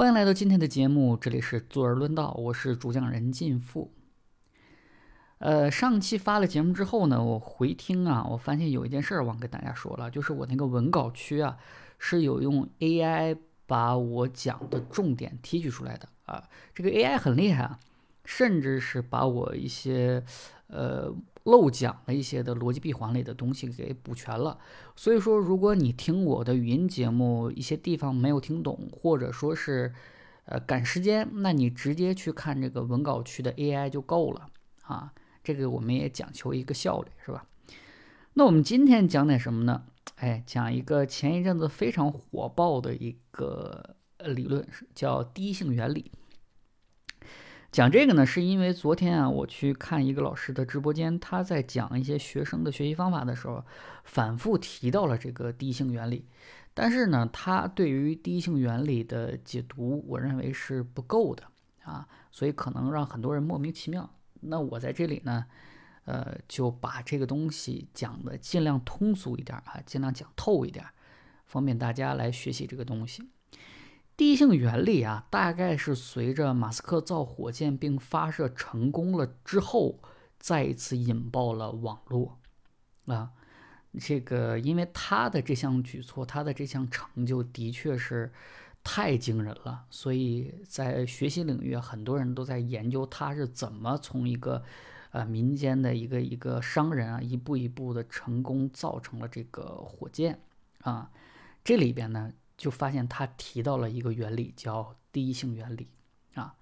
欢迎来到今天的节目，这里是坐而论道，我是主讲人进富。呃，上期发了节目之后呢，我回听啊，我发现有一件事儿忘跟大家说了，就是我那个文稿区啊，是有用 AI 把我讲的重点提取出来的啊，这个 AI 很厉害啊，甚至是把我一些呃。漏讲了一些的逻辑闭环类的东西给补全了，所以说如果你听我的语音节目一些地方没有听懂，或者说是呃赶时间，那你直接去看这个文稿区的 AI 就够了啊。这个我们也讲求一个效率，是吧？那我们今天讲点什么呢？哎，讲一个前一阵子非常火爆的一个理论，叫第一性原理。讲这个呢，是因为昨天啊，我去看一个老师的直播间，他在讲一些学生的学习方法的时候，反复提到了这个第一性原理。但是呢，他对于第一性原理的解读，我认为是不够的啊，所以可能让很多人莫名其妙。那我在这里呢，呃，就把这个东西讲的尽量通俗一点啊，尽量讲透一点，方便大家来学习这个东西。第一性原理啊，大概是随着马斯克造火箭并发射成功了之后，再一次引爆了网络啊。这个因为他的这项举措，他的这项成就的确是太惊人了，所以在学习领域，很多人都在研究他是怎么从一个呃民间的一个一个商人啊，一步一步的成功造成了这个火箭啊。这里边呢。就发现他提到了一个原理，叫第一性原理啊。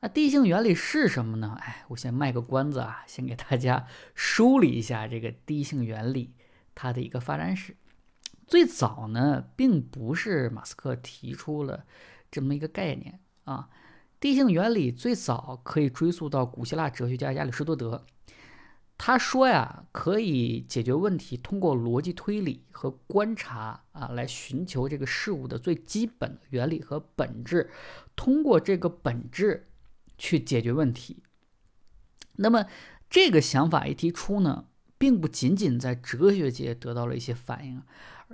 那第一性原理是什么呢？哎，我先卖个关子啊，先给大家梳理一下这个第一性原理它的一个发展史。最早呢，并不是马斯克提出了这么一个概念啊。第一性原理最早可以追溯到古希腊哲学家亚里士多德。他说呀，可以解决问题，通过逻辑推理和观察啊，来寻求这个事物的最基本原理和本质，通过这个本质去解决问题。那么这个想法一提出呢，并不仅仅在哲学界得到了一些反应，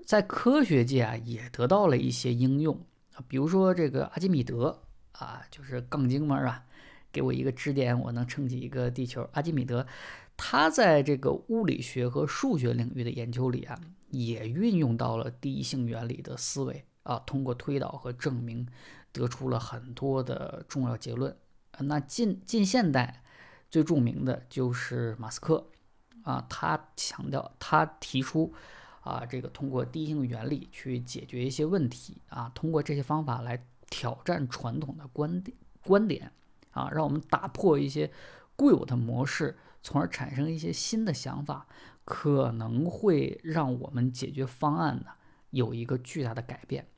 在科学界啊也得到了一些应用啊，比如说这个阿基米德啊，就是杠精嘛，是吧？给我一个支点，我能撑起一个地球。阿基米德。他在这个物理学和数学领域的研究里啊，也运用到了第一性原理的思维啊，通过推导和证明，得出了很多的重要结论。那近近现代最著名的就是马斯克啊，他强调他提出啊，这个通过第一性原理去解决一些问题啊，通过这些方法来挑战传统的观点观点啊，让我们打破一些固有的模式。从而产生一些新的想法，可能会让我们解决方案呢有一个巨大的改变。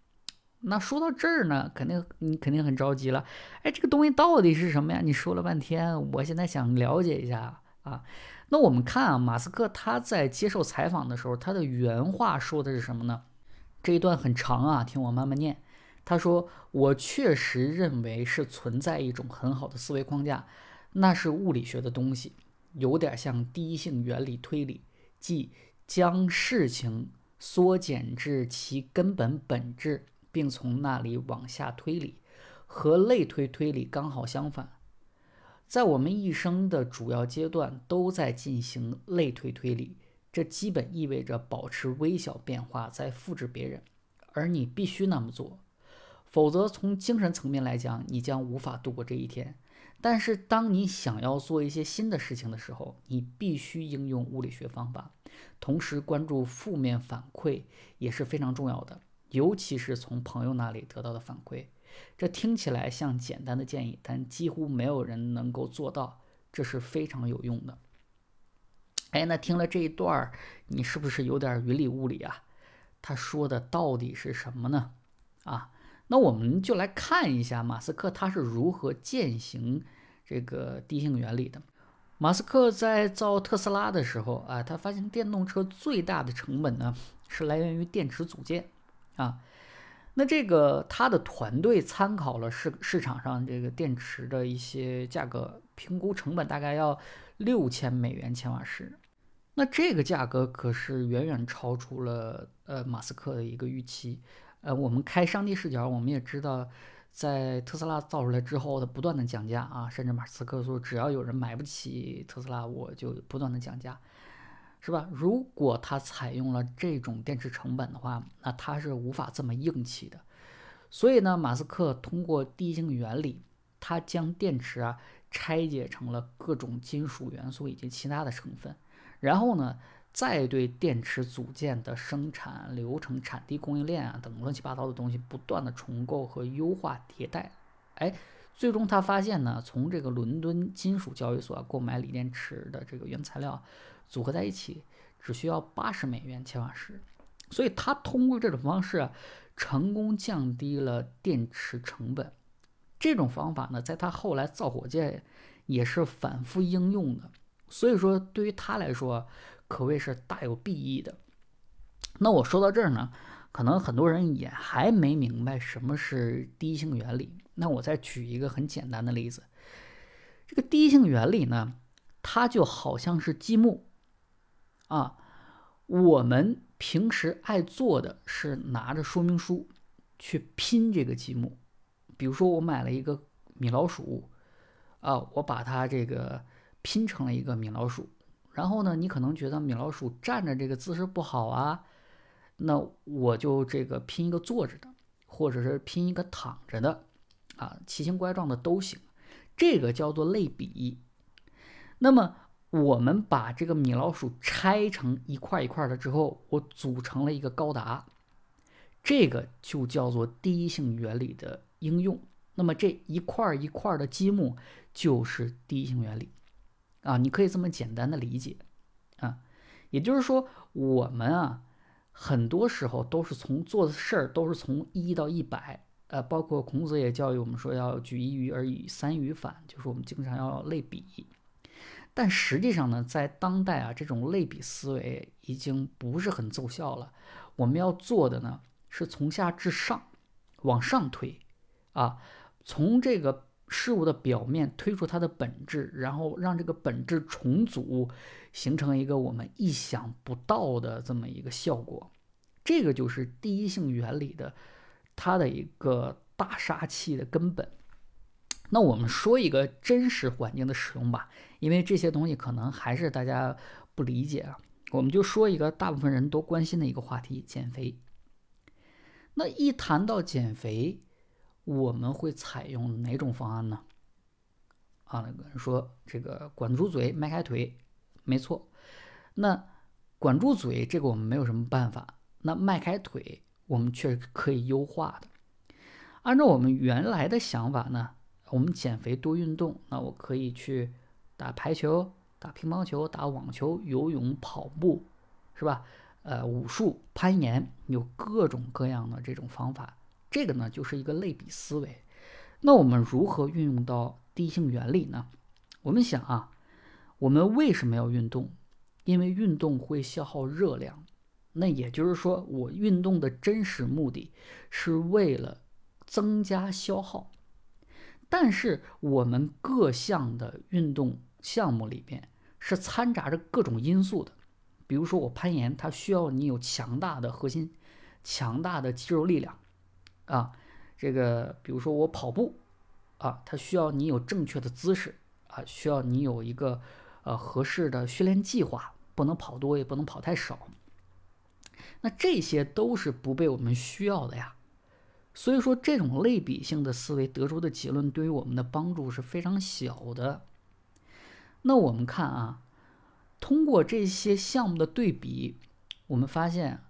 那说到这儿呢，肯定你肯定很着急了。哎，这个东西到底是什么呀？你说了半天，我现在想了解一下啊。那我们看啊，马斯克他在接受采访的时候，他的原话说的是什么呢？这一段很长啊，听我慢慢念。他说：“我确实认为是存在一种很好的思维框架，那是物理学的东西。”有点像第一性原理推理，即将事情缩减至其根本本质，并从那里往下推理，和类推推理刚好相反。在我们一生的主要阶段都在进行类推推理，这基本意味着保持微小变化在复制别人，而你必须那么做，否则从精神层面来讲，你将无法度过这一天。但是，当你想要做一些新的事情的时候，你必须应用物理学方法，同时关注负面反馈也是非常重要的，尤其是从朋友那里得到的反馈。这听起来像简单的建议，但几乎没有人能够做到，这是非常有用的。哎，那听了这一段儿，你是不是有点云里雾里啊？他说的到底是什么呢？啊？那我们就来看一下马斯克他是如何践行这个第一性原理的。马斯克在造特斯拉的时候啊，他发现电动车最大的成本呢是来源于电池组件啊。那这个他的团队参考了市市场上这个电池的一些价格，评估成本大概要六千美元千瓦时。那这个价格可是远远超出了呃马斯克的一个预期。呃，我们开上帝视角，我们也知道，在特斯拉造出来之后，它不断的降价啊，甚至马斯克说，只要有人买不起特斯拉，我就不断的降价，是吧？如果他采用了这种电池成本的话，那他是无法这么硬气的。所以呢，马斯克通过第一性原理，他将电池啊拆解成了各种金属元素以及其他的成分，然后呢。再对电池组件的生产流程、产地、供应链啊等乱七八糟的东西不断的重构和优化迭代，哎，最终他发现呢，从这个伦敦金属交易所购买锂电池的这个原材料组合在一起，只需要八十美元千瓦时，所以他通过这种方式啊，成功降低了电池成本。这种方法呢，在他后来造火箭也是反复应用的。所以说，对于他来说。可谓是大有裨益的。那我说到这儿呢，可能很多人也还没明白什么是第一性原理。那我再举一个很简单的例子，这个第一性原理呢，它就好像是积木啊。我们平时爱做的是拿着说明书去拼这个积木。比如说，我买了一个米老鼠啊，我把它这个拼成了一个米老鼠。然后呢，你可能觉得米老鼠站着这个姿势不好啊，那我就这个拼一个坐着的，或者是拼一个躺着的，啊，奇形怪状的都行。这个叫做类比。那么我们把这个米老鼠拆成一块一块的之后，我组成了一个高达，这个就叫做第一性原理的应用。那么这一块一块的积木就是第一性原理。啊，你可以这么简单的理解，啊，也就是说，我们啊，很多时候都是从做的事儿都是从一到一百，呃，包括孔子也教育我们说要举一隅而以三隅反，就是我们经常要类比。但实际上呢，在当代啊，这种类比思维已经不是很奏效了。我们要做的呢，是从下至上往上推，啊，从这个。事物的表面推出它的本质，然后让这个本质重组，形成一个我们意想不到的这么一个效果。这个就是第一性原理的它的一个大杀器的根本。那我们说一个真实环境的使用吧，因为这些东西可能还是大家不理解啊。我们就说一个大部分人都关心的一个话题：减肥。那一谈到减肥，我们会采用哪种方案呢？啊，那个人说这个管住嘴，迈开腿，没错。那管住嘴，这个我们没有什么办法。那迈开腿，我们却可以优化的。按照我们原来的想法呢，我们减肥多运动，那我可以去打排球、打乒乓球、打网球、游泳、跑步，是吧？呃，武术、攀岩，有各种各样的这种方法。这个呢，就是一个类比思维。那我们如何运用到第一性原理呢？我们想啊，我们为什么要运动？因为运动会消耗热量。那也就是说，我运动的真实目的是为了增加消耗。但是我们各项的运动项目里边是掺杂着各种因素的。比如说我攀岩，它需要你有强大的核心、强大的肌肉力量。啊，这个比如说我跑步，啊，它需要你有正确的姿势，啊，需要你有一个呃合适的训练计划，不能跑多也不能跑太少。那这些都是不被我们需要的呀。所以说，这种类比性的思维得出的结论对于我们的帮助是非常小的。那我们看啊，通过这些项目的对比，我们发现，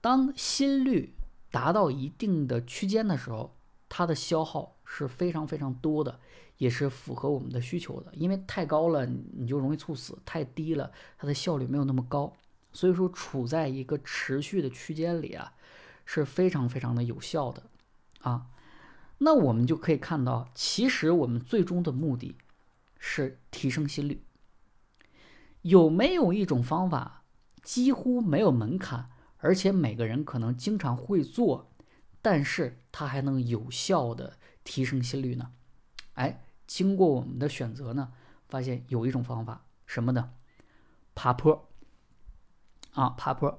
当心率。达到一定的区间的时候，它的消耗是非常非常多的，也是符合我们的需求的。因为太高了你就容易猝死，太低了它的效率没有那么高。所以说，处在一个持续的区间里啊，是非常非常的有效的啊。那我们就可以看到，其实我们最终的目的是提升心率。有没有一种方法几乎没有门槛？而且每个人可能经常会做，但是它还能有效的提升心率呢？哎，经过我们的选择呢，发现有一种方法，什么呢？爬坡。啊，爬坡。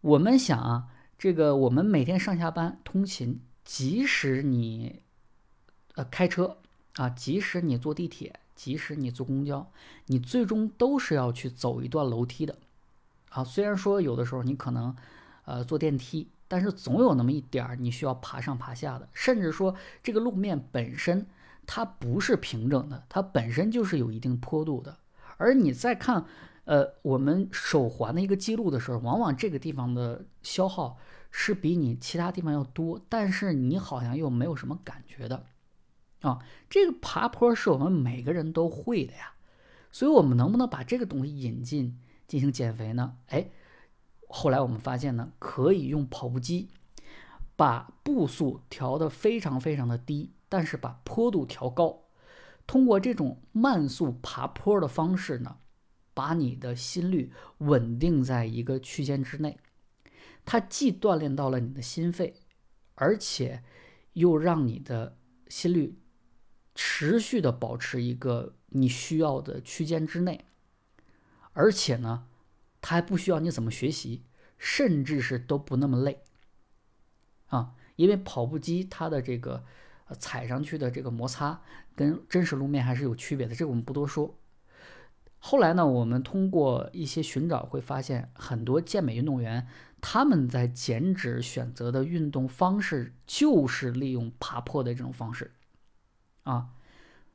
我们想啊，这个我们每天上下班通勤即使你呃开车啊，即使你坐地铁，即使你坐公交，你最终都是要去走一段楼梯的啊。虽然说有的时候你可能呃坐电梯，但是总有那么一点儿你需要爬上爬下的，甚至说这个路面本身它不是平整的，它本身就是有一定坡度的。而你再看呃我们手环的一个记录的时候，往往这个地方的消耗。是比你其他地方要多，但是你好像又没有什么感觉的，啊，这个爬坡是我们每个人都会的呀，所以我们能不能把这个东西引进进行减肥呢？哎，后来我们发现呢，可以用跑步机把步速调得非常非常的低，但是把坡度调高，通过这种慢速爬坡的方式呢，把你的心率稳定在一个区间之内。它既锻炼到了你的心肺，而且又让你的心率持续的保持一个你需要的区间之内，而且呢，它还不需要你怎么学习，甚至是都不那么累啊，因为跑步机它的这个踩上去的这个摩擦跟真实路面还是有区别的，这个我们不多说。后来呢，我们通过一些寻找会发现，很多健美运动员他们在减脂选择的运动方式就是利用爬坡的这种方式，啊，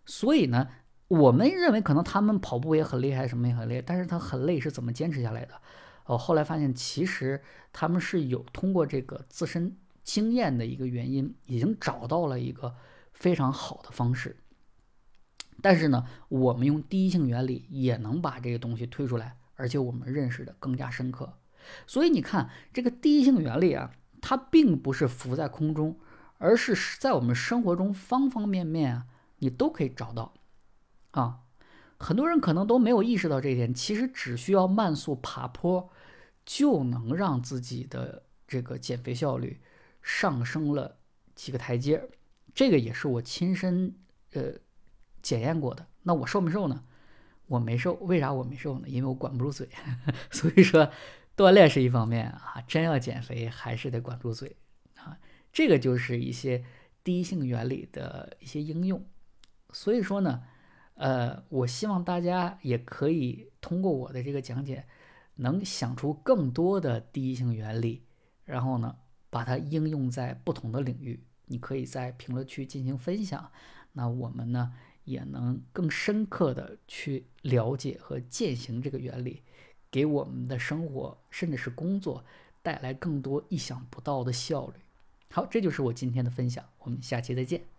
所以呢，我们认为可能他们跑步也很厉害，什么也很累，但是他很累是怎么坚持下来的？哦，后来发现其实他们是有通过这个自身经验的一个原因，已经找到了一个非常好的方式。但是呢，我们用第一性原理也能把这个东西推出来，而且我们认识的更加深刻。所以你看，这个第一性原理啊，它并不是浮在空中，而是在我们生活中方方面面啊，你都可以找到。啊，很多人可能都没有意识到这一点，其实只需要慢速爬坡，就能让自己的这个减肥效率上升了几个台阶。这个也是我亲身呃。检验过的，那我瘦没瘦呢？我没瘦，为啥我没瘦呢？因为我管不住嘴。所以说，锻炼是一方面啊，真要减肥还是得管住嘴啊。这个就是一些第一性原理的一些应用。所以说呢，呃，我希望大家也可以通过我的这个讲解，能想出更多的第一性原理，然后呢，把它应用在不同的领域。你可以在评论区进行分享。那我们呢？也能更深刻的去了解和践行这个原理，给我们的生活甚至是工作带来更多意想不到的效率。好，这就是我今天的分享，我们下期再见。